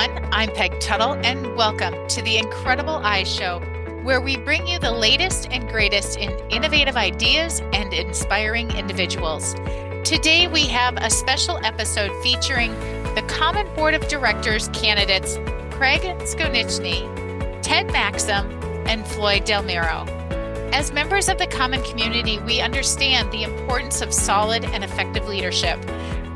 everyone. I'm Peg Tuttle, and welcome to the Incredible i Show, where we bring you the latest and greatest in innovative ideas and inspiring individuals. Today, we have a special episode featuring the Common Board of Directors candidates Craig Skonieczny, Ted Macksam, and Floyd Del Muro. As members of the Common community, we understand the importance of solid and effective leadership.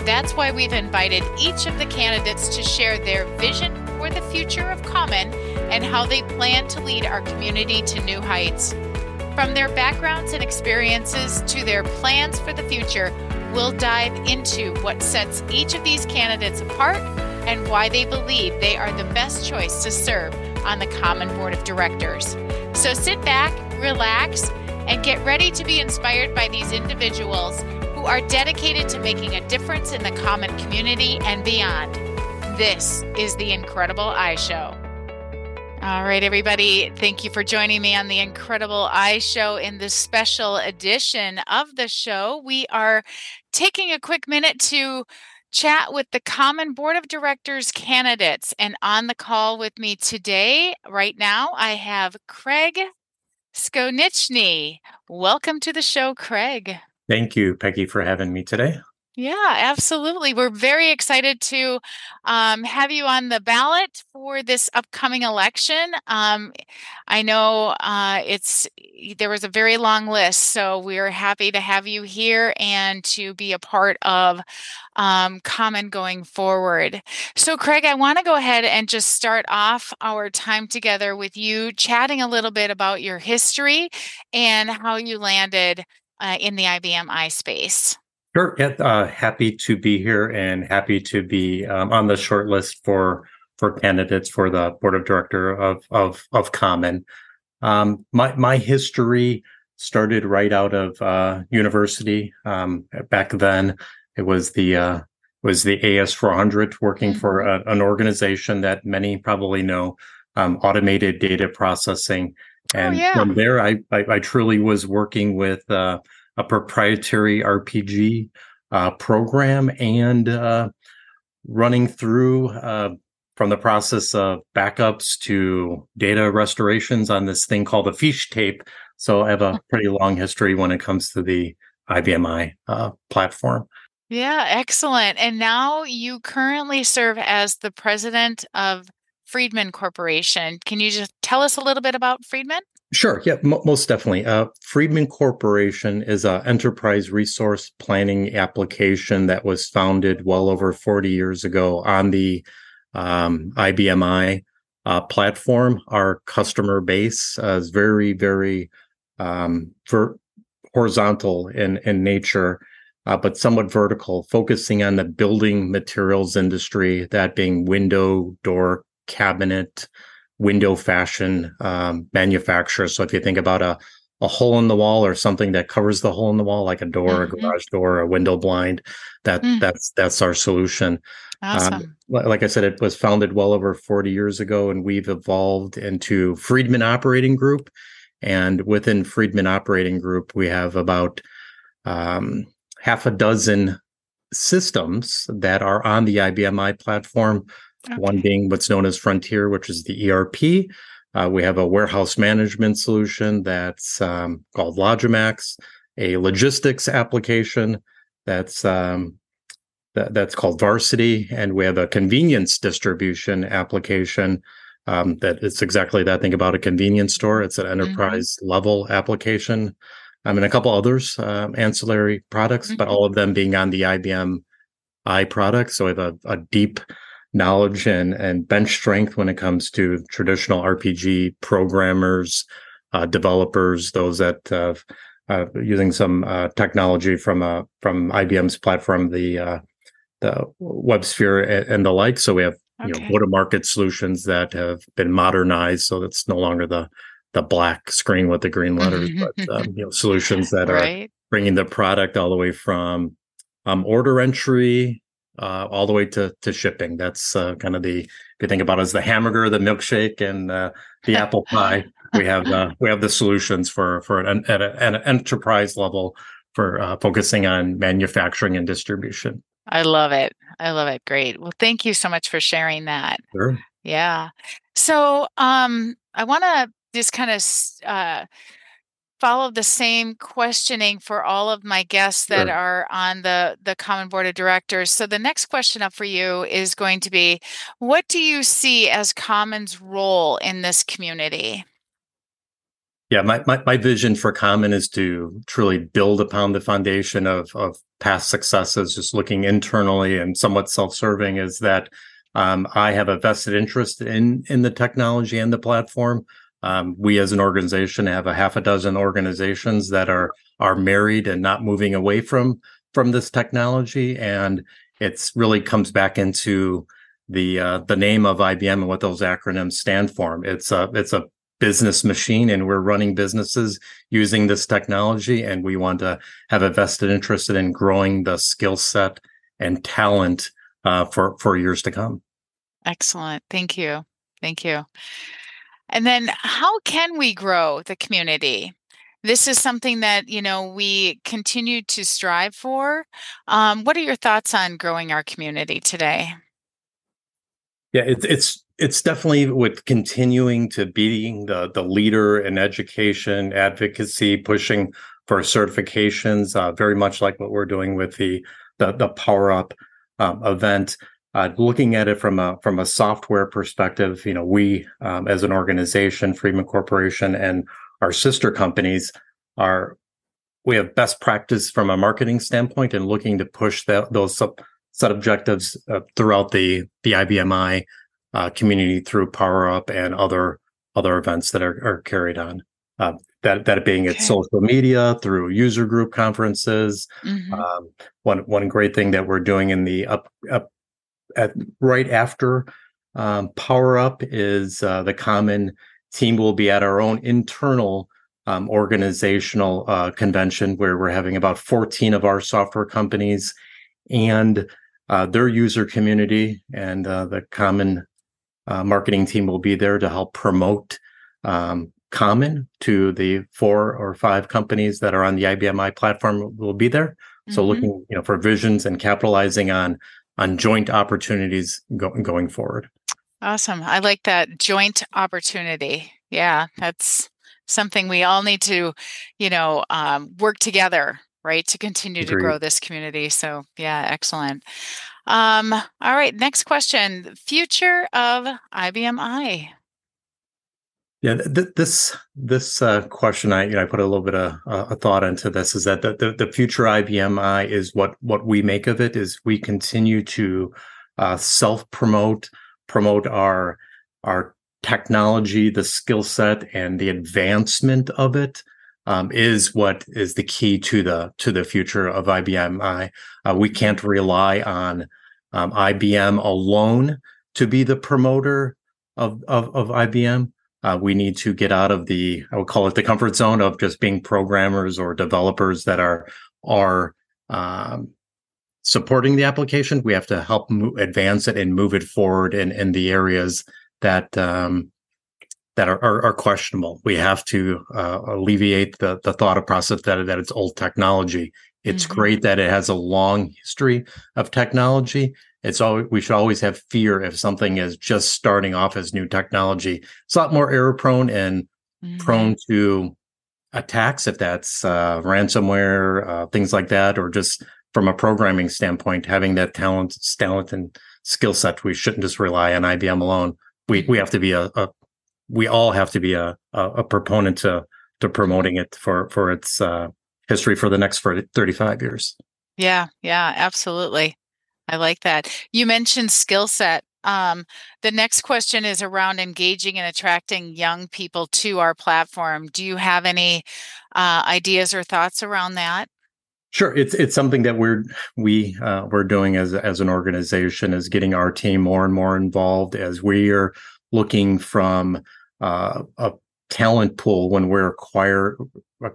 That's why we've invited each of the candidates to share their vision for the future of Common and how they plan to lead our community to new heights. From their backgrounds and experiences to their plans for the future, we'll dive into what sets each of these candidates apart and why they believe they are the best choice to serve on the Common Board of Directors. So sit back, relax, and get ready to be inspired by these individuals are dedicated to making a difference in the common community and beyond. This is the Incredible i Show. All right, everybody, thank you for joining me on the Incredible i Show in this special edition of the show. We are taking a quick minute to chat with the Common Board of Directors candidates. And on the call with me today, right now, I have Craig Skonieczny. Welcome to the show, Craig. Thank you, Peggy, for having me today. Yeah, absolutely. We're very excited to um, have you on the ballot for this upcoming election. Um, I know uh, it's there was a very long list, so we're happy to have you here and to be a part of um, Common going forward. So, Craig, I want to go ahead and just start off our time together with you, chatting a little bit about your history and how you landed uh, in the IBM i space. Sure. Yeah, uh, happy to be here and happy to be um, on the short list for for candidates for the board of director of of of Common. Um, my my history started right out of uh, university. Um, back then, it was the uh, was the AS400, working mm-hmm. for a, an organization that many probably know, um, automated data processing and oh, yeah. from there, I, I, I truly was working with uh, a proprietary RPG uh, program and uh, running through uh, from the process of backups to data restorations on this thing called a fiche tape. So I have a pretty long history when it comes to the IBMI uh, platform. Yeah, excellent. And now you currently serve as the president of Friedman Corporation. Can you just tell us a little bit about Friedman? Sure. Yeah, m- most definitely. Uh, Friedman Corporation is an enterprise resource planning application that was founded well over 40 years ago on the um, IBMI uh, platform. Our customer base uh, is very, very um, ver- horizontal in, in nature, uh, but somewhat vertical, focusing on the building materials industry, that being window, door, cabinet, window fashion um, manufacturer. So if you think about a a hole in the wall or something that covers the hole in the wall, like a door, mm-hmm. a garage door, a window blind, that mm. that's that's our solution. Um, awesome. Um, like I said, it was founded well over 40 years ago, and we've evolved into Friedman Operating Group. And within Friedman Operating Group, we have about um, half a dozen systems that are on the IBMI platform Okay. One being what's known as Frontier, which is the ERP. Uh, we have a warehouse management solution that's um, called Logimax, a logistics application that's um, that, that's called Varsity, and we have a convenience distribution application um, that it's exactly that. Think about a convenience store; it's an mm-hmm. enterprise mm-hmm. level application. I mean, a couple others um, ancillary products, mm-hmm. but all of them being on the IBM i product. So we have a, a deep knowledge and and bench strength when it comes to traditional RPG programmers, uh, developers, those that uh, uh, using some uh, technology from uh, from IBM's platform, the uh, the WebSphere and, and, the like. So we have okay. you know go to market solutions that have been modernized, so that's no longer the the black screen with the green letters, but um, you know solutions that right. are bringing the product all the way from um, order entry uh, all the way to to shipping. That's uh, kind of the if you think about it as the hamburger, the milkshake, and uh, the apple pie. We have uh, we have the solutions for for an, at, a, at an enterprise level for uh, focusing on manufacturing and distribution. I love it. I love it. Great. Well, thank you so much for sharing that. Sure. Yeah. So, um, I want to just kind of uh, follow the same questioning for all of my guests that Sure. are on the the common board of directors so the next question up for you is going to be what do you see as common's role in this community Yeah, my, my, my vision for Common is to truly build upon the foundation of, of past successes, just looking internally and somewhat self-serving is that um, I have a vested interest in in the technology and the platform. Um, we as an organization have a half a dozen organizations that are are married and not moving away from from this technology, and it's really comes back into the uh, the name of IBM and what those acronyms stand for. It's a it's a business machine and we're running businesses using this technology and we want to have a vested interest in growing the skill set and talent uh, for for years to come. Excellent. Thank you. Thank you and then how can we grow the community? This is something that you know we continue to strive for. Um, what are your thoughts on growing our community today? Yeah it's it's it's definitely with continuing to being the the leader in education advocacy pushing for certifications uh, very much like what we're doing with the the, the power up um, event uh, looking at it from a from a software perspective you know we um, as an organization friedman corporation and our sister companies are we have best practice from a marketing standpoint and looking to push that, those sub, set objectives uh, throughout the the IBMI uh, community through Power Up and other other events that are, are carried on. Uh, that that being okay. its social media through user group conferences. Mm-hmm. Um, one one great thing that we're doing in the up up at right after um, Power Up is uh, the common team will be at our own internal um, organizational uh, convention where we're having about 14 of our software companies and uh, their user community and uh, the common uh, marketing team will be there to help promote um, Common to the four or five companies that are on the IBMI platform will be there. So mm-hmm. looking, you know, for visions and capitalizing on on joint opportunities go, going forward. Awesome. I like that joint opportunity. Yeah, that's something we all need to, you know, um, work together, right, to continue Agreed. to grow this community. So, yeah, excellent. Um, all right, next question. Future of IBMI. Yeah, th- this this uh, question, I you know, I put a little bit of uh, a thought into this. Is that the, the, the future IBMI is what what we make of it is we continue to uh, self promote, promote our our technology, the skill set, and the advancement of it um, is what is the key to the to the future of IBM. uh, we can't rely on um, IBM alone to be the promoter of of, of IBM. Uh, we need to get out of the I would call it the comfort zone of just being programmers or developers that are are um, supporting the application. We have to help advance it and move it forward in in the areas that um, that are, are, are, questionable. We have to uh, alleviate the the thought process that that it's old technology. It's mm-hmm. great that it has a long history of technology. It's always we should always have fear if something is just starting off as new technology. It's a lot more error prone and mm-hmm. prone to attacks if that's uh, ransomware, uh, things like that, or just from a programming standpoint, having that talent, talent and skill set. We shouldn't just rely on IBM alone. We we have to be a, a we all have to be a, a, a proponent to to promoting it for for its uh, history for the next for 35 years. Yeah, yeah, absolutely. I like that. You mentioned skill set. Um, the next question is around engaging and attracting young people to our platform. Do you have any uh, ideas or thoughts around that? Sure, it's it's something that we're we uh, we're doing as as an organization is getting our team more and more involved as we are looking from uh, a talent pool when we're acquire. Uh,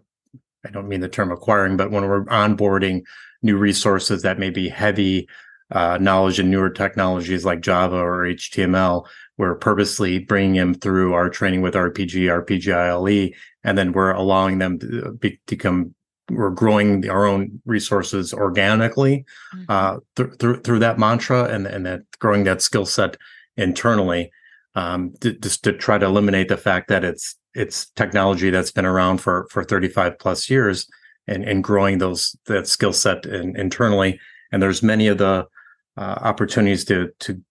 I don't mean the term acquiring, but when we're onboarding new resources that may be heavy uh, knowledge in newer technologies like Java or HTML, we're purposely bringing them through our training with RPG, RPG ILE, and then we're allowing them to be, become we're growing our own resources organically mm-hmm. uh, th- through through that mantra and and that growing that skill set internally um, to, just to try to eliminate the fact that it's it's technology that's been around for for 35 plus years and and growing those that skill set in, internally and there's many of the uh, opportunities to to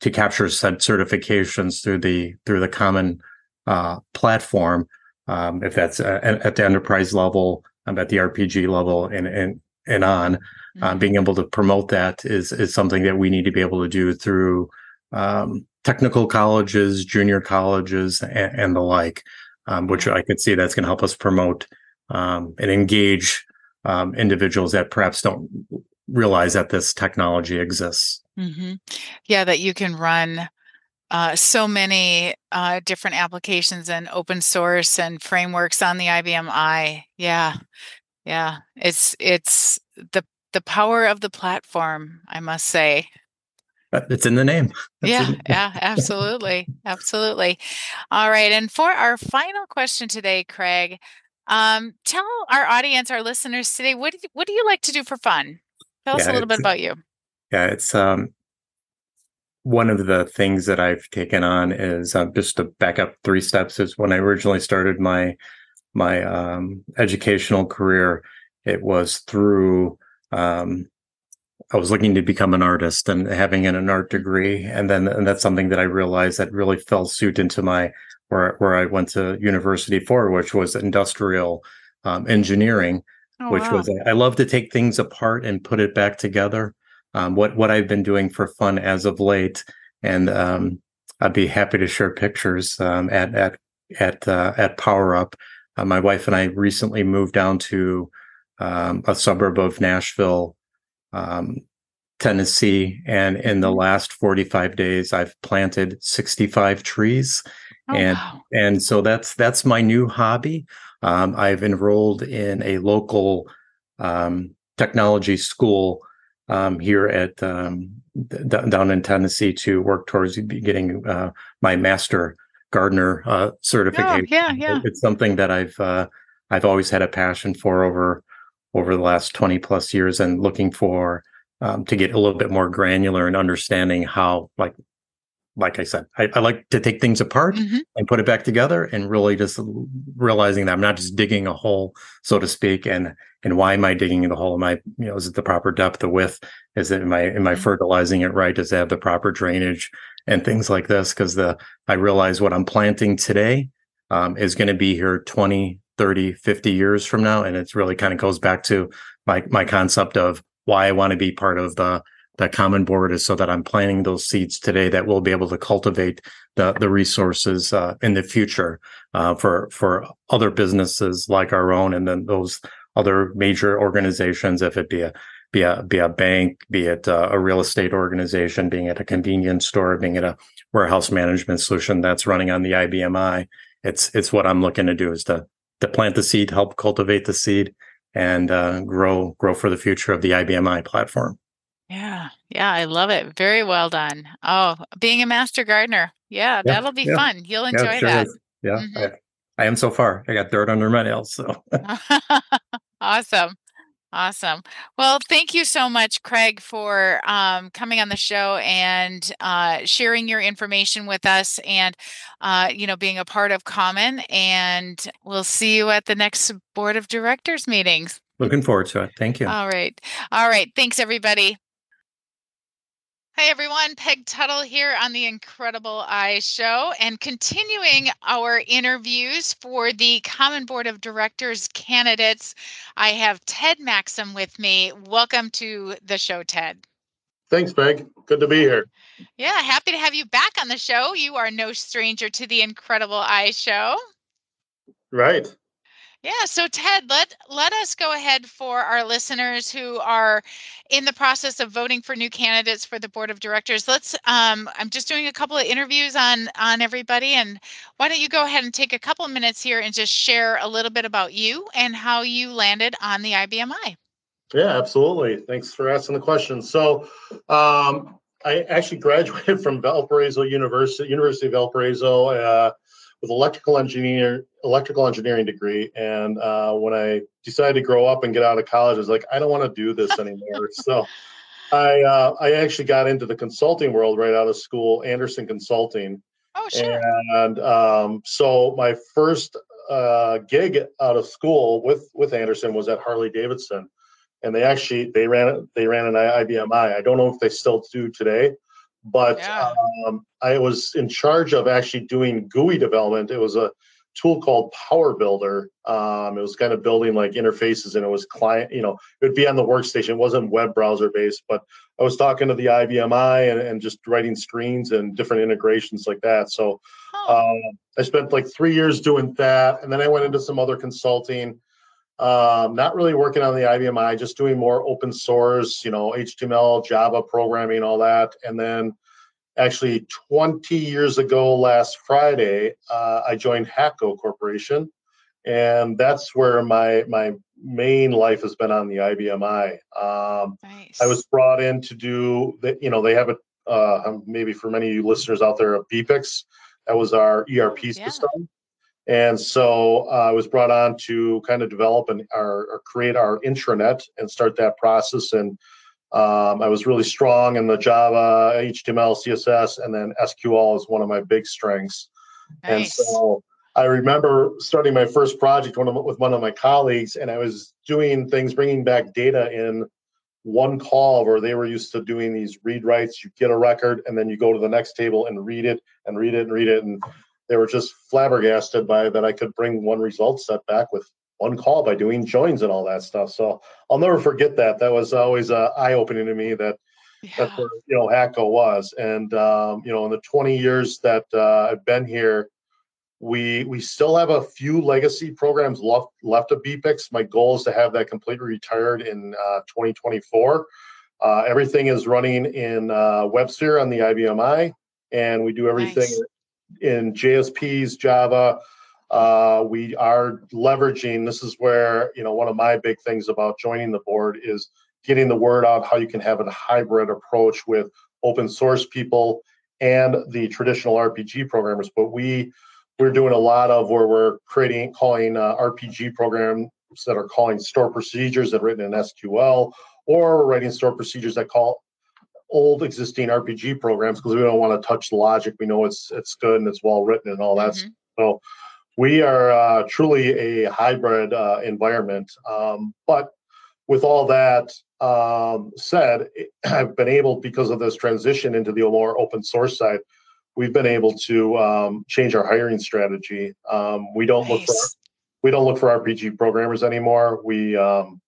to capture said certifications through the through the common uh, platform um, if that's uh, at the enterprise level um, at the rpg level and and and on uh, mm-hmm. um, being able to promote that is is something that we need to be able to do through um, technical colleges junior colleges and, and the like um, which i could see that's going to help us promote um, and engage individuals that perhaps don't realize that this technology exists. Mm-hmm. Yeah, that you can run uh, so many uh, different applications and open source and frameworks on the IBM i. Yeah, yeah, it's it's the the power of the platform. I must say. It's in the name. yeah, yeah, absolutely, absolutely. All right, and for our final question today, Craig, um, tell our audience, our listeners today, what do you, what do you like to do for fun? Tell yeah, us a little bit about you. Yeah, it's um, one of the things that I've taken on is uh, just to back up three steps. Is when I originally started my my um, educational career, it was through um, I was looking to become an artist and having an, an art degree, and then and that's something that I realized that really fell suit into my where where I went to university for, which was industrial um, engineering oh, which wow. was I love to take things apart and put it back together. Um, what what I've been doing for fun as of late, and um, I'd be happy to share pictures um, at at at uh, at Power Up. Uh, my wife and I recently moved down to um, a suburb of Nashville, um, Tennessee, and in the mm-hmm. last 45 days, I've planted 65 trees. Oh, and wow. and so that's that's my new hobby. Um, I've enrolled in a local um, technology school um, here at um, d- down in Tennessee to work towards getting uh, my master gardener uh, certification. Oh, yeah, yeah. It's something that I've uh, I've always had a passion for over over the last twenty plus years, and looking for um, to get a little bit more granular and understanding how like like I said, I, I like to take things apart mm-hmm. and put it back together, and really just realizing that I'm not just digging a hole, so to speak, and and why am I digging the hole? Am I, you know, is it the proper depth, the width? Is it am I am I mm-hmm. fertilizing it right? Does it have the proper drainage and things like this? Because the I realize what I'm planting today um, is going to be here 20, 30, 50 years from now, and it's really kind of goes back to my my concept of why I want to be part of the that common board is so that I'm planting those seeds today that we'll be able to cultivate the the resources uh, in the future uh, for for other businesses like our own, and then those other major organizations, if it be a be a be a bank, be it a, a real estate organization, being at a convenience store, being at a warehouse management solution that's running on the IBMI. It's it's what I'm looking to do is to to plant the seed, help cultivate the seed, and uh, grow grow for the future of the IBMI platform. Yeah. Yeah. I love it. Very well done. Oh, being a master gardener. Yeah. yeah that'll be yeah. fun. You'll enjoy yeah, sure that. Is. Yeah. Mm-hmm. I, I, am so far. I got dirt under my nails. So awesome. Awesome. Well, thank you so much, Craig, for um, coming on the show and uh, sharing your information with us, and uh, you know, being a part of Common. And we'll see you at the next board of directors meetings. Looking forward to it. Thank you. All right. All right. Thanks, everybody. Hi, everyone. Peg Tuttle here on the Incredible I Show and continuing our interviews for the Common Board of Directors candidates. I have Ted Macksam with me. Welcome to the show, Ted. Thanks, Peg. Good to be here. Yeah, happy to have you back on the show. You are no stranger to the Incredible I Show. Right. Yeah, so Ted, let let us go ahead for our listeners who are in the process of voting for new candidates for the board of directors. Let's um, I'm just doing a couple of interviews on on everybody and why don't you go ahead and take a couple of minutes here and just share a little bit about you and how you landed on the IBM i. Yeah, absolutely. Thanks for asking the question. So, um, I actually graduated from Valparaiso University, University of Valparaiso, uh, with electrical engineer electrical engineering degree. And uh, when I decided to grow up and get out of college, I was like, I don't want to do this anymore. so I uh, I actually got into the consulting world right out of school, Andersen Consulting. Oh, sure. And um, so my first uh, gig out of school with with Anderson was at Harley Davidson, and they actually they ran they ran an IBMI. I don't know if they still do today, but yeah. um, I was in charge of actually doing GUI development. It was a tool called Power Builder. Um, it was kind of building like interfaces, and it was client. You know, it would be on the workstation. It wasn't web browser based, but I was talking to the IBMI and, and just writing screens and different integrations like that. So um, I spent like three years doing that, and then I went into some other consulting. Um, not really working on the IBMI, just doing more open source, you know, HTML, Java programming, all that, and then actually 20 years ago last Friday, uh, I joined Hatco Corporation, and that's where my my main life has been on the IBMI. Um, nice. I was brought in to do that. You know, they have a uh, maybe for many of you listeners out there, a BPIX. That was our ERP yeah. system. And so uh, I was brought on to kind of develop and our, or create our intranet and start that process. And um, I was really strong in the Java, HTML, CSS, and then SQL is one of my big strengths. Nice. And so I remember starting my first project with one of my colleagues, and I was doing things, bringing back data in one call where they were used to doing these read writes. You get a record, and then you go to the next table and read it and read it and read it. And they were just flabbergasted by that I could bring one result set back with one call by doing joins and all that stuff. So I'll never forget that. That was always uh, eye opening to me that yeah. that's where you know Hatco was. And um, you know, in the 20 years that uh, I've been here, we we still have a few legacy programs left left of BPIX. My goal is to have that completely retired in uh, 2024. Uh, everything is running in uh, WebSphere on the IBMI, and we do everything nice. In JSPs, Java, uh, we are leveraging this is where you know one of my big things about joining the board is getting the word out how you can have a hybrid approach with open source people and the traditional rpg programmers. But we we're doing a lot of where we're creating calling uh, rpg programs that are calling store procedures that are written in sql or writing store procedures that call old existing rpg programs because we don't want to touch the logic we know it's it's good and it's well written and all that mm-hmm. so we are uh, truly a hybrid uh, environment. Um, but with all that um, said, I've been able, because of this transition into the more open source side, we've been able to um, change our hiring strategy. Um, we don't nice. look for we don't look for RPG programmers anymore. We um,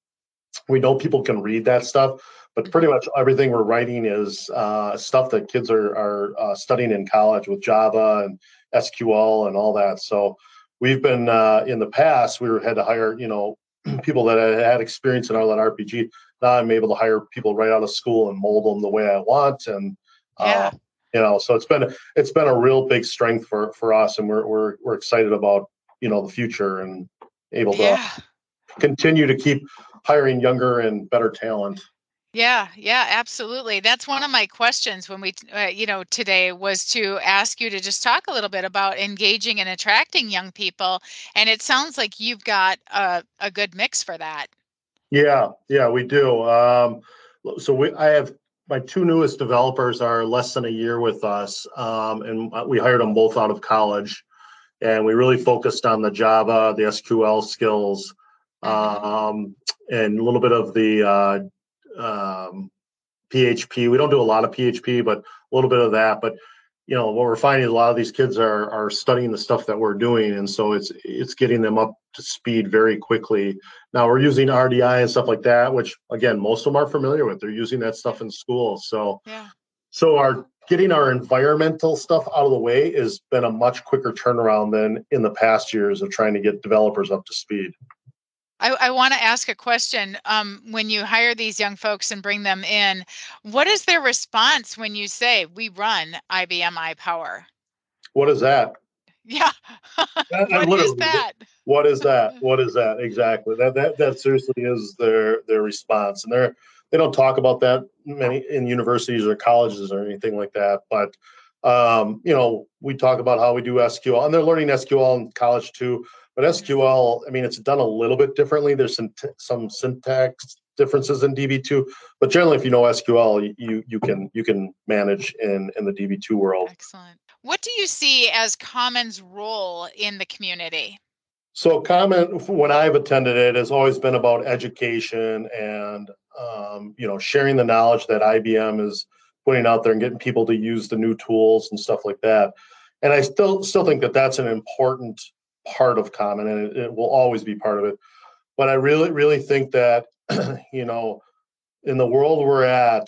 we know people can read that stuff, but pretty much everything we're writing is uh, stuff that kids are are uh, studying in college with Java and SQL and all that. So we've been uh, in the past we were, had to hire you know people that had experience in all RPG. Now I'm able to hire people right out of school and mold them the way I want, and uh, yeah. you know, so it's been it's been a real big strength for for us, and we're we're we're excited about you know the future and able to yeah. continue to keep hiring younger and better talent. Yeah, yeah, absolutely. That's one of my questions when we, uh, you know, today was to ask you to just talk a little bit about engaging and attracting young people. And it sounds like you've got a, a good mix for that. Yeah, yeah, we do. Um, so we, I have my two newest developers are less than a year with us, um, and uh, we hired them both out of college, and we really focused on the Java, the SQL skills. Um, and a little bit of the uh, um, PHP. We don't do a lot of PHP, but a little bit of that. But you know what we're finding a lot of these kids are are studying the stuff that we're doing, and so it's it's getting them up to speed very quickly. Now we're using RDI and stuff like that, which again most of them are familiar with. They're using that stuff in school. So yeah. so our getting our environmental stuff out of the way has been a much quicker turnaround than in the past years of trying to get developers up to speed. I, I want to ask a question. Um, when you hire these young folks and bring them in, what is their response when you say, we run IBM iPower? What is that? Yeah. what is that? What is that? What is that? Exactly. That that that seriously is their their response. And they're they don't talk about that many in universities or colleges or anything like that. But Um, you know, we talk about how we do SQL, and they're learning SQL in college too. But SQL, I mean, it's done a little bit differently. There's some some syntax differences in DB2, but generally, if you know SQL, you you can you can manage in in the DB2 world. Excellent. What do you see as Common's role in the community? So, Common, when I've attended it, has always been about education and um, you know sharing the knowledge that IBM is putting out there and getting people to use the new tools and stuff like that. And I still still think that that's an important part of Common, and it, it will always be part of it. But I really really think that you know in the world we're at,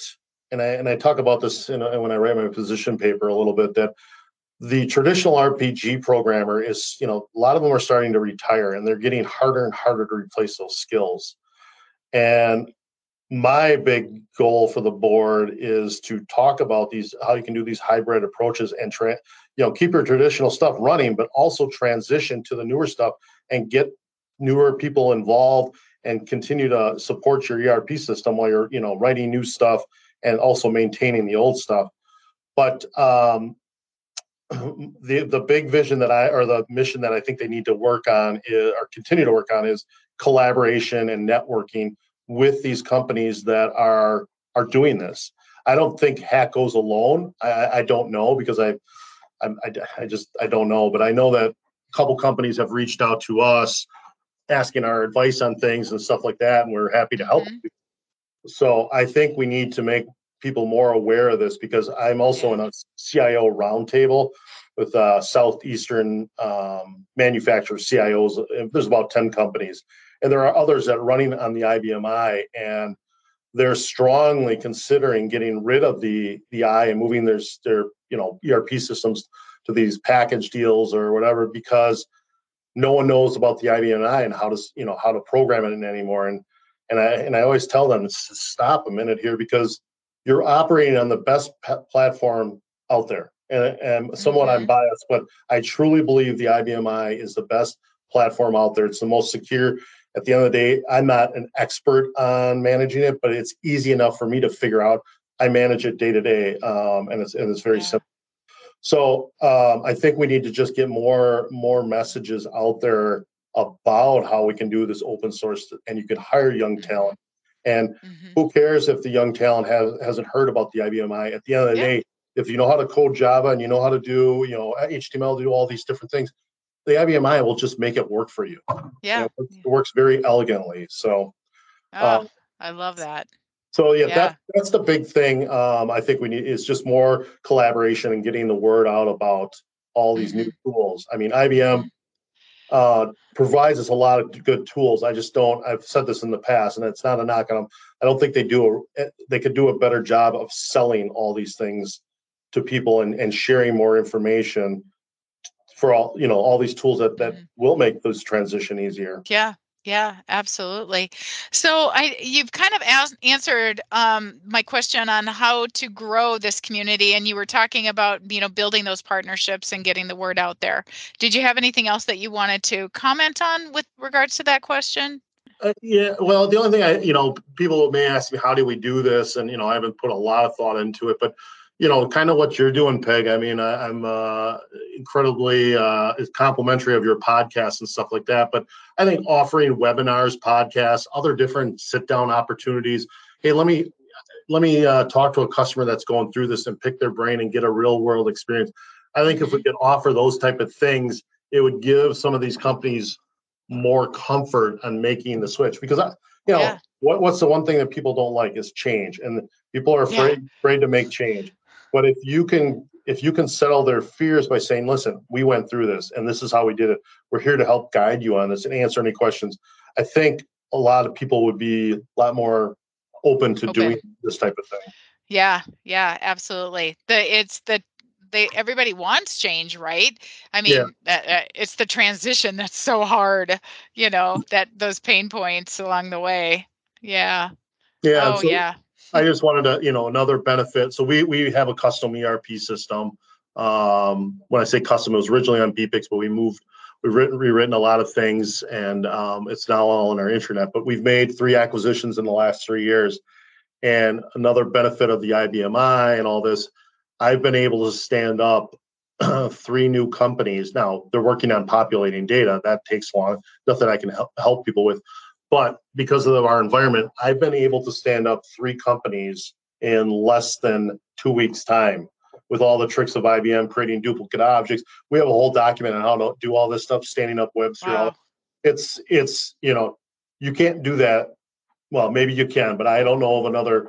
and I and I talk about this in, when I write my position paper a little bit that the traditional RPG programmer is, you know, a lot of them are starting to retire and they're getting harder and harder to replace those skills. And my big goal for the board is to talk about these how you can do these hybrid approaches and tra- you know keep your traditional stuff running but also transition to the newer stuff and get newer people involved and continue to support your ERP system while you're you know writing new stuff and also maintaining the old stuff but um, the the big vision that I or the mission that I think they need to work on is, or continue to work on is collaboration and networking with these companies that are are doing this. I don't think Hatco's alone. I, I don't know because I, I, I just I don't know, but I know that a couple companies have reached out to us asking our advice on things and stuff like that, and we're happy to help. Mm-hmm. So I think we need to make people more aware of this because I'm also in a CIO roundtable with uh, southeastern um, manufacturers, CIOs. There's about ten companies, and there are others that are running on the IBM i, and they're strongly considering getting rid of the the i and moving their their you know ERP systems to these package deals or whatever because no one knows about the IBM i and how to you know how to program it anymore. And and I and I always tell them stop a minute here because you're operating on the best platform out there. And, and somewhat mm-hmm. I'm biased, but I truly believe the IBM i is the best platform out there. It's the most secure. At the end of the day, I'm not an expert on managing it, but it's easy enough for me to figure out. I manage it day to day, um, and it's and it's very yeah. simple. So um, I think we need to just get more more messages out there about how we can do this open source, and you can hire young mm-hmm. talent and mm-hmm. who cares if the young talent has hasn't heard about the IBM i? At the end of the yeah. day, if you know how to code Java and you know how to do, you know, HTML, do all these different things, the IBM i will just make it work for you. Yeah, you know, it works very elegantly. So, oh, um, I love that. So yeah, yeah. that that's the big thing. Um, I think we need is just more collaboration and getting the word out about all these mm-hmm. new tools. I mean, IBM uh, provides us a lot of good tools. I just don't. I've said this in the past, and it's not a knock on them. I don't think they do a. They could do a better job of selling all these things to people and, and sharing more information for all you know all these tools that that mm-hmm. will make this transition easier. Yeah, yeah, absolutely. So I you've kind of as- answered um, my question on how to grow this community, and you were talking about you know building those partnerships and getting the word out there. Did you have anything else that you wanted to comment on with regards to that question? Uh, yeah, well, the only thing I you know people may ask me how do we do this, and you know I haven't put a lot of thought into it, but you know, kind of what you're doing, Peg. I mean, I, am uh, incredibly uh, complimentary of your podcast and stuff like that. But I think offering webinars, podcasts, other different sit-down opportunities. Hey, let me let me uh, talk to a customer that's going through this and pick their brain and get a real world experience. I think if we could offer those type of things, it would give some of these companies more comfort on making the switch. Because I, you know, yeah. what, what's the one thing that people don't like is change, and people are afraid yeah. afraid to make change. But if you can if you can settle their fears by saying, listen, we went through this and this is how we did it. We're here to help guide you on this and answer any questions. I think a lot of people would be a lot more open to open. doing this type of thing. Yeah, yeah, absolutely. The it's the they everybody wants change, right? I mean, yeah. uh, it's the transition that's so hard, you know, that those pain points along the way. Yeah. Yeah. Oh, so, yeah. I just wanted to, you know, another benefit. So we we have a custom ERP system. Um, when I say custom, it was originally on BPIX, but we moved, we've written rewritten a lot of things, and um, it's now all on our intranet. But we've made three acquisitions in the last three years, and another benefit of the IBM i and all this. I've been able to stand up three new companies. Now they're working on populating data. That takes long. Nothing I can help, help people with. But because of our environment, I've been able to stand up three companies in less than two weeks' time with all the tricks of IBM creating duplicate objects. We have a whole document on how to do all this stuff, standing up webs wow. It's it's you know, you can't do that. Well, maybe you can, but I don't know of another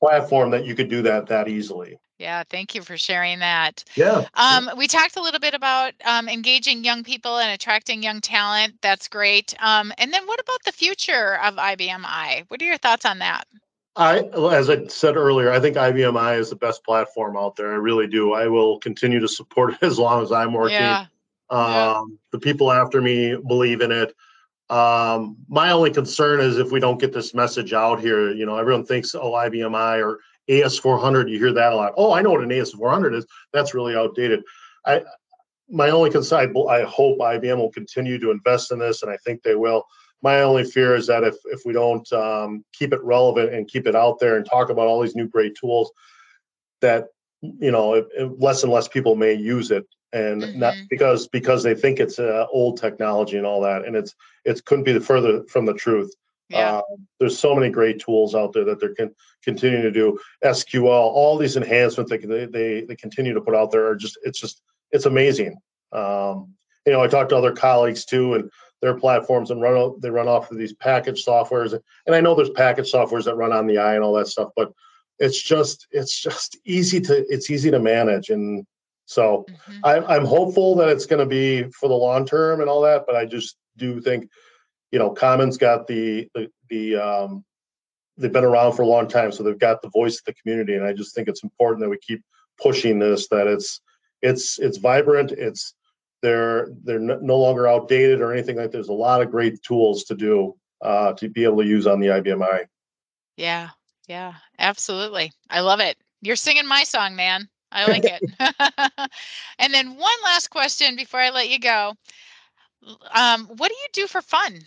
platform that you could do that that easily. Yeah, thank you for sharing that. Yeah. Um, we talked a little bit about um, engaging young people and attracting young talent. That's great. Um, and then what about the future of IBMI? What are your thoughts on that? I, as I said earlier, I think IBMI is the best platform out there. I really do. I will continue to support it as long as I'm working. Yeah. Um, yeah. The people after me believe in it. Um, my only concern is if we don't get this message out here, you know, everyone thinks, oh, IBMI or AS400, you hear that a lot. Oh, I know what an AS400 is. That's really outdated. I, my only concern, I hope IBM will continue to invest in this, and I think they will. My only fear is that if if we don't um, keep it relevant and keep it out there and talk about all these new great tools, that you know, less and less people may use it, and mm-hmm. not because because they think it's uh, old technology and all that, and it's it couldn't be the further from the truth. Yeah. Uh, there's so many great tools out there that they're con- continuing to do. SQL, all these enhancements they, they they continue to put out there are just it's just it's amazing. Um, you know, I talked to other colleagues too, and their platforms and run they run off of these package softwares, and I know there's package softwares that run on the eye and all that stuff, but it's just it's just easy to it's easy to manage, and so mm-hmm. I, I'm hopeful that it's going to be for the long term and all that, but I just do think you know, Common's got the the, the um, they've been around for a long time, so they've got the voice of the community, and I just think it's important that we keep pushing this. That it's it's it's vibrant. It's they're they're no longer outdated or anything like. There's a lot of great tools to do uh, to be able to use on the IBMI. Yeah, yeah, absolutely. I love it. You're singing my song, man. I like it. and then one last question before I let you go. Um, what do you do for fun?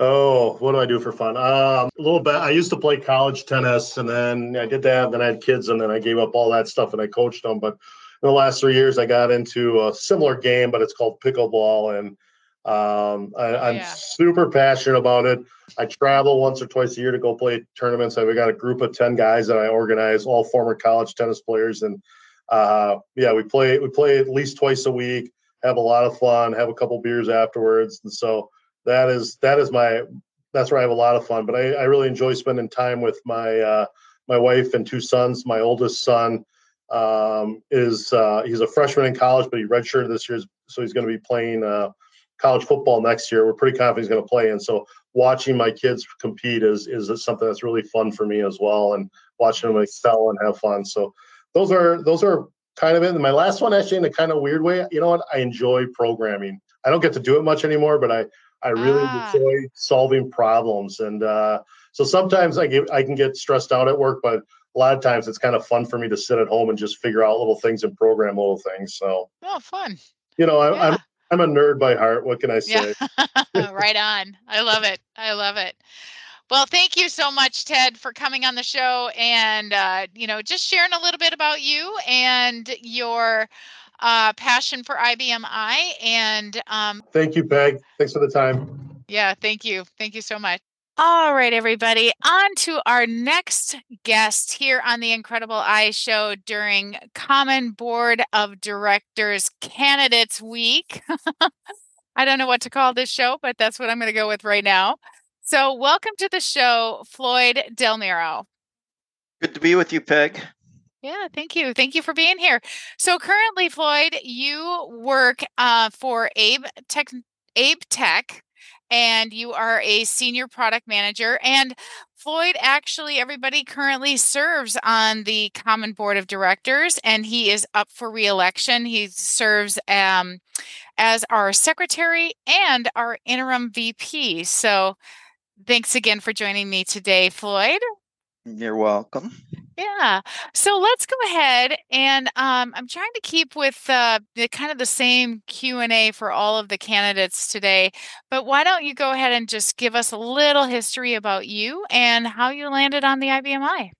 Oh, what do I do for fun? Um, a little bit. I used to play college tennis, and then I did that. And then I had kids, and then I gave up all that stuff, and I coached them. But in the last three years, I got into a similar game, but it's called pickleball, and um, I, am yeah. super passionate about it. I travel once or twice a year to go play tournaments. I've got a group of ten guys that I organize, all former college tennis players, and uh, yeah, we play we play at least twice a week. Have a lot of fun. Have a couple beers afterwards, and so that is that is my that's where I have a lot of fun. But I, I really enjoy spending time with my uh, my wife and two sons. My oldest son um, is uh, he's a freshman in college, but he redshirted this year, so he's going to be playing uh, college football next year. We're pretty confident he's going to play, and so watching my kids compete is is something that's really fun for me as well, and watching them excel and have fun. So those are those are kind of it. And my last one, actually, in a kind of weird way, you know what? I enjoy programming. I don't get to do it much anymore, but I I really ah. enjoy solving problems, and uh, so sometimes I get I can get stressed out at work, but a lot of times it's kind of fun for me to sit at home and just figure out little things and program little things. So oh, fun! You know, I, yeah. I'm I'm a nerd by heart. What can I say? Yeah. right on. I love it. I love it. Well, thank you so much, Ted, for coming on the show and uh, you know just sharing a little bit about you and your uh, passion for IBMI. And um, thank you, Peg. Thanks for the time. Yeah, thank you. Thank you so much. All right, everybody, on to our next guest here on the Incredible i Show during Common Board of Directors Candidates Week. I don't know what to call this show, but that's what I'm going to go with right now. So, welcome to the show, Floyd Del Muro. Good to be with you, Peg. Yeah, thank you. Thank you for being here. So currently, Floyd, you work uh, for Abe Tech, Abe Tech, and you are a senior product manager. And Floyd, actually, everybody currently serves on the Common Board of Directors, and he is up for reelection. He serves um, as our secretary and our interim VP. So, thanks again for joining me today, Floyd. You're welcome. Yeah. So let's go ahead and um, I'm trying to keep with uh, the kind of the same Q and A for all of the candidates today. But why don't you go ahead and just give us a little history about you and how you landed on the IBMI?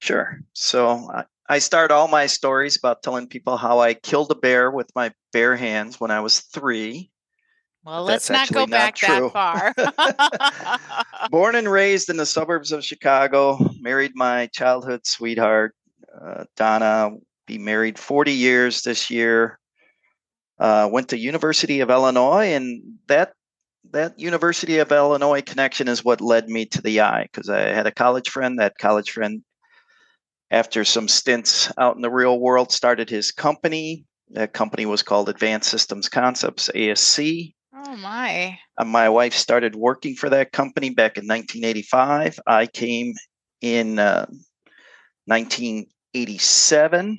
Sure. So I, I start all my stories about telling people how I killed a bear with my bare hands when I was three. Well, let's not go not back that far. Born and raised in the suburbs of Chicago, married my childhood sweetheart, uh, Donna. Be married 40 years this year. Uh, went to University of Illinois, and that that University of Illinois connection is what led me to the eye because I had a college friend. That college friend, after some stints out in the real world, started his company. That company was called Advanced Systems Concepts (ASC). Oh my. Uh, my wife started working for that company back in 1985. I came in uh, 1987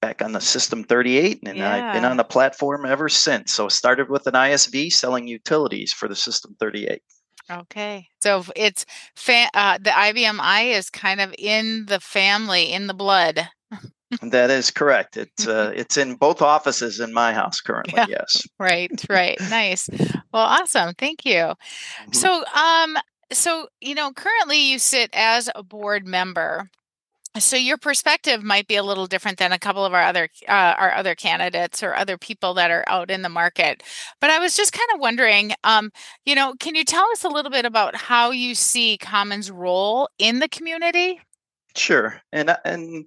back on the System 38, and I've been on the platform ever since. So started with an ISV selling utilities for the System 38. Okay. So it's fa- uh, the IBM i is kind of in the family, in the blood. That is correct. It's uh, it's in both offices in my house currently. Yeah. Yes. Right, right. Nice. Well, awesome. Thank you. Mhm. So, um, so you know, currently you sit as a board member. So your perspective might be a little different than a couple of our other uh, our other candidates or other people that are out in the market. But I was just kind of wondering, um, you know, can you tell us a little bit about how you see Commons' role in the community? Sure. And uh, and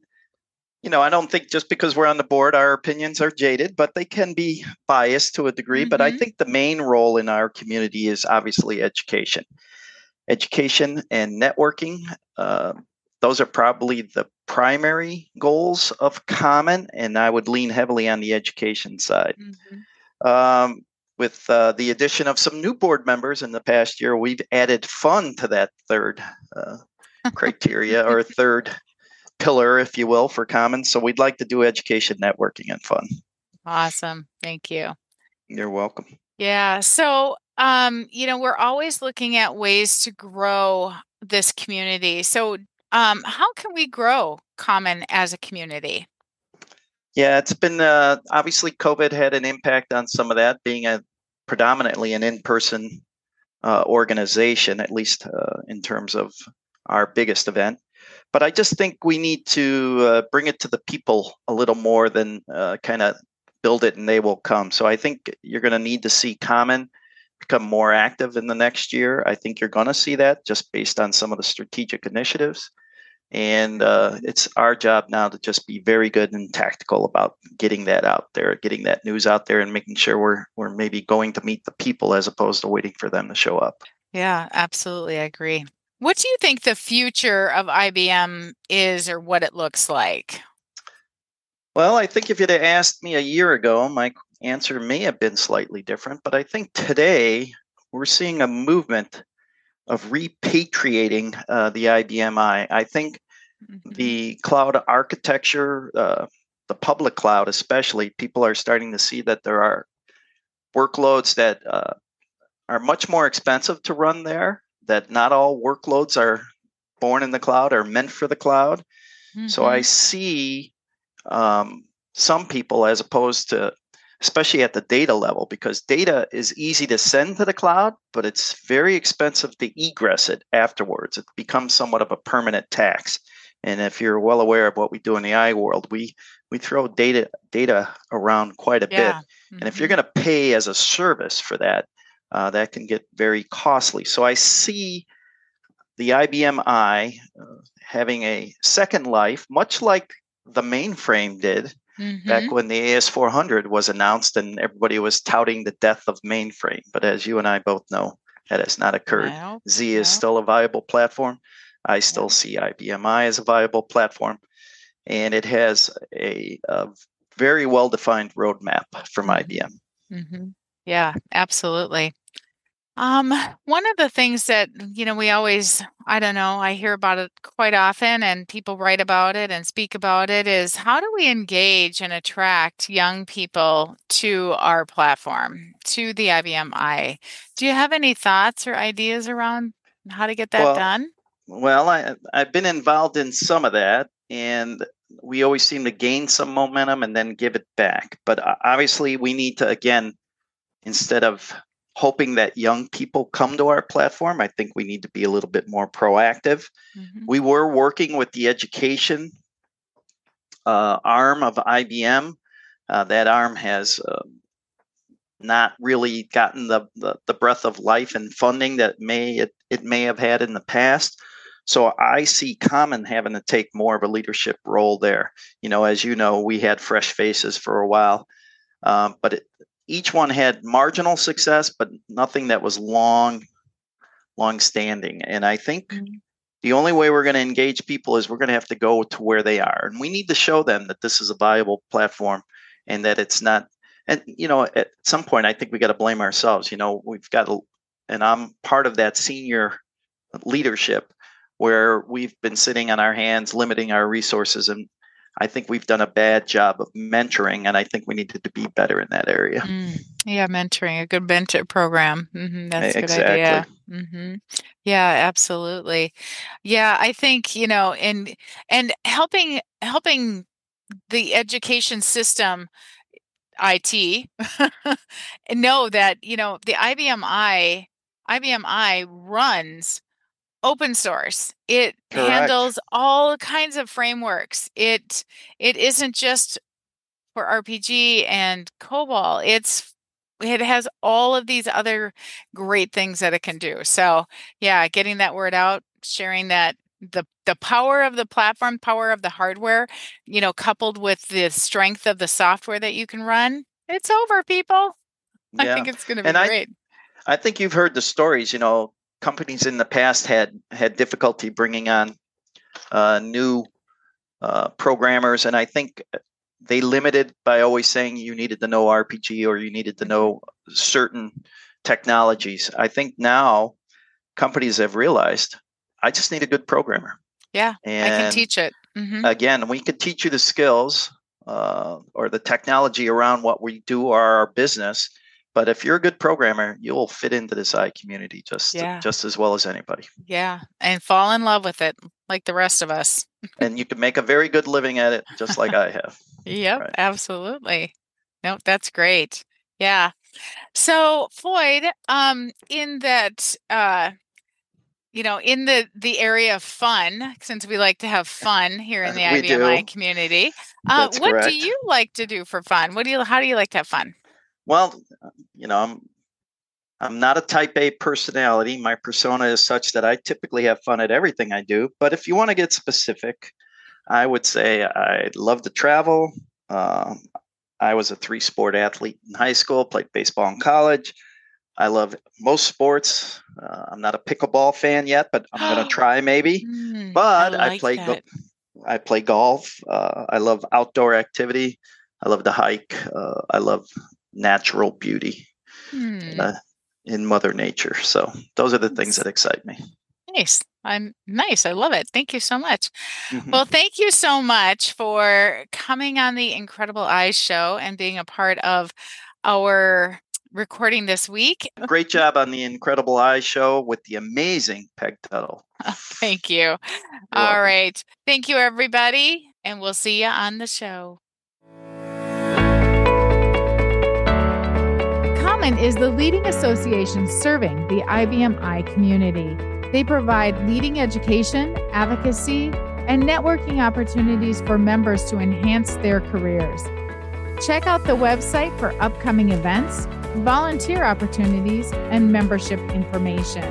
you know, I don't think just because we're on the board our opinions are jaded, but they can be biased to a degree, but I Mhm. think the main role in our community is obviously education. Education and networking uh, those are probably the primary goals of Common, and I would lean heavily on the education side. Mhm. Um, with uh, the addition of some new board members in the past year, we've added fun to that third uh, criteria or third pillar, if you will, for Common. So we'd like to do education, networking, and fun. Awesome. Thank you. You're welcome. Yeah. So, um, you know, we're always looking at ways to grow this community. So, um, how can we grow Common as a community? Yeah, it's been uh, obviously COVID had an impact on some of that, being a predominantly an in-person uh, organization, at least uh, in terms of our biggest event. But I just think we need to uh, bring it to the people a little more than uh, kind of build it and they will come. So I think you're going to need to see Common become more active in the next year. I think you're going to see that just based on some of the strategic initiatives. And uh, it's our job now to just be very good and tactical about getting that out there, getting that news out there, and making sure we're we're maybe going to meet the people as opposed to waiting for them to show up. Yeah, absolutely. I agree. What do you think the future of IBM is or what it looks like? Well, I think if you'd have asked me a year ago, my answer may have been slightly different. But I think today we're seeing a movement of repatriating uh, the IBM i. I think Mhm. the cloud architecture, uh, the public cloud especially, people are starting to see that there are workloads that uh, are much more expensive to run there, that not all workloads are born in the cloud or meant for the cloud. So I Mhm. see um, some people, as opposed to, especially at the data level, because data is easy to send to the cloud, but it's very expensive to egress it afterwards. It becomes somewhat of a permanent tax. And if you're well aware of what we do in the I world, we we throw data data around quite a yeah. bit. And if you're Mhm. going to pay as a service for that, uh, that can get very costly. So I see the IBM i uh, having a second life, much like the mainframe did Mhm. back when the AS400 was announced and everybody was touting the death of mainframe. But as you and I both know, that has not occurred. Z is still a viable platform. I still Yeah. see i as a viable platform, and it has a, a very well defined roadmap from. IBM. hmm Yeah, absolutely. Um, one of the things that, you know, we always, I don't know, I hear about it quite often and people write about it and speak about it is how do we engage and attract young people to our platform, to the IBM i? Do you have any thoughts or ideas around how to get that Well, done? Well, I, I've been involved in some of that, and we always seem to gain some momentum and then give it back. But uh, obviously, we need to, again, instead of hoping that young people come to our platform. I think we need to be a little bit more proactive. Mm-hmm. We were working with the education uh, arm of IBM. Uh, that arm has uh, not really gotten the, the, the breath of life and funding that may it, it may have had in the past. So I see Common having to take more of a leadership role there. You know, as you know, we had fresh faces for a while, um, but it, each one had marginal success, but nothing that was long, long standing. And I think mm-hmm. the only way we're going to engage people is we're going to have to go to where they are, and we need to show them that this is a viable platform and that it's not. And you know, at some point, I think we got to blame ourselves. You know, we've got to, and I'm part of that senior leadership where we've been sitting on our hands, limiting our resources. And I think we've done a bad job of mentoring, and I think we needed to be better in that area. Mm, yeah, mentoring, a good mentor program. Mm-hmm, that's a good exactly. idea. Mm-hmm. Yeah, absolutely. Yeah, I think you know, and and helping helping the education system IT know that you know the IBM i IBM i runs open source. It Correct. handles all kinds of frameworks. It it isn't just for RPG and COBOL. It's it has all of these other great things that it can do. So yeah, getting that word out, sharing that the the power of the platform, power of the hardware, you know, coupled with the strength of the software that you can run, it's over, people. Yeah. I think it's going to be and great. I, I think you've heard the stories. You know, companies in the past had had difficulty bringing on uh, new uh, programmers, and I think they limited by always saying you needed to know RPG or you needed to know certain technologies. I think now companies have realized I just need a good programmer. Yeah, and I can teach it. Mm-hmm. Again, we can teach you the skills uh, or the technology around what we do or our business but if you're a good programmer, you'll fit into this I community just yeah. just as well as anybody. Yeah, and fall in love with it like the rest of us. and you can make a very good living at it, just like I have. Yep, right. absolutely. Nope, that's great. Yeah. So Floyd, um, in that uh you know, in the the area of fun, since we like to have fun here in the IBM i community, uh, what correct. do you like to do for fun? What do you? How do you like to have fun? Well, you know, I'm I'm not a type A personality. My persona is such that I typically have fun at everything I do. But if you want to get specific, I would say I love to travel. Um, I was a three sport athlete in high school, played baseball in college. I love most sports. Uh, I'm not a pickleball fan yet, but I'm going to try maybe. Mm, but I, like I play go- I play golf. Uh, I love outdoor activity. I love to hike. Uh, I love natural beauty hmm. uh, in Mother Nature. So those are the things that excite me. Nice. I'm nice. I love it. Thank you so much. Mm-hmm. Well, thank you so much for coming on the Incredible i Show and being a part of our recording this week. Great job on the Incredible i Show with the amazing Peg Tuttle. thank you. You're All welcome. right. Thank you, everybody. And we'll see you on the show. Common is the leading association serving the IBM i community. They provide leading education, advocacy, and networking opportunities for members to enhance their careers. Check out the website for upcoming events, volunteer opportunities, and membership information.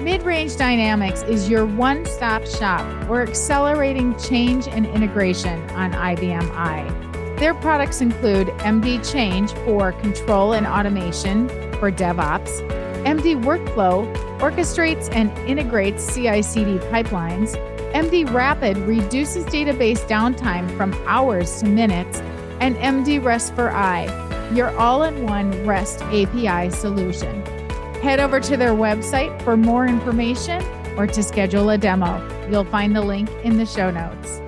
Midrange Dynamics is your one-stop shop for accelerating change and integration on IBM i. Their products include MD Change for control and automation for DevOps, MD Workflow orchestrates and integrates CI CD pipelines, MD Rapid reduces database downtime from hours to minutes, and MD REST for I, your all in one REST API solution. Head over to their website for more information or to schedule a demo. You'll find the link in the show notes.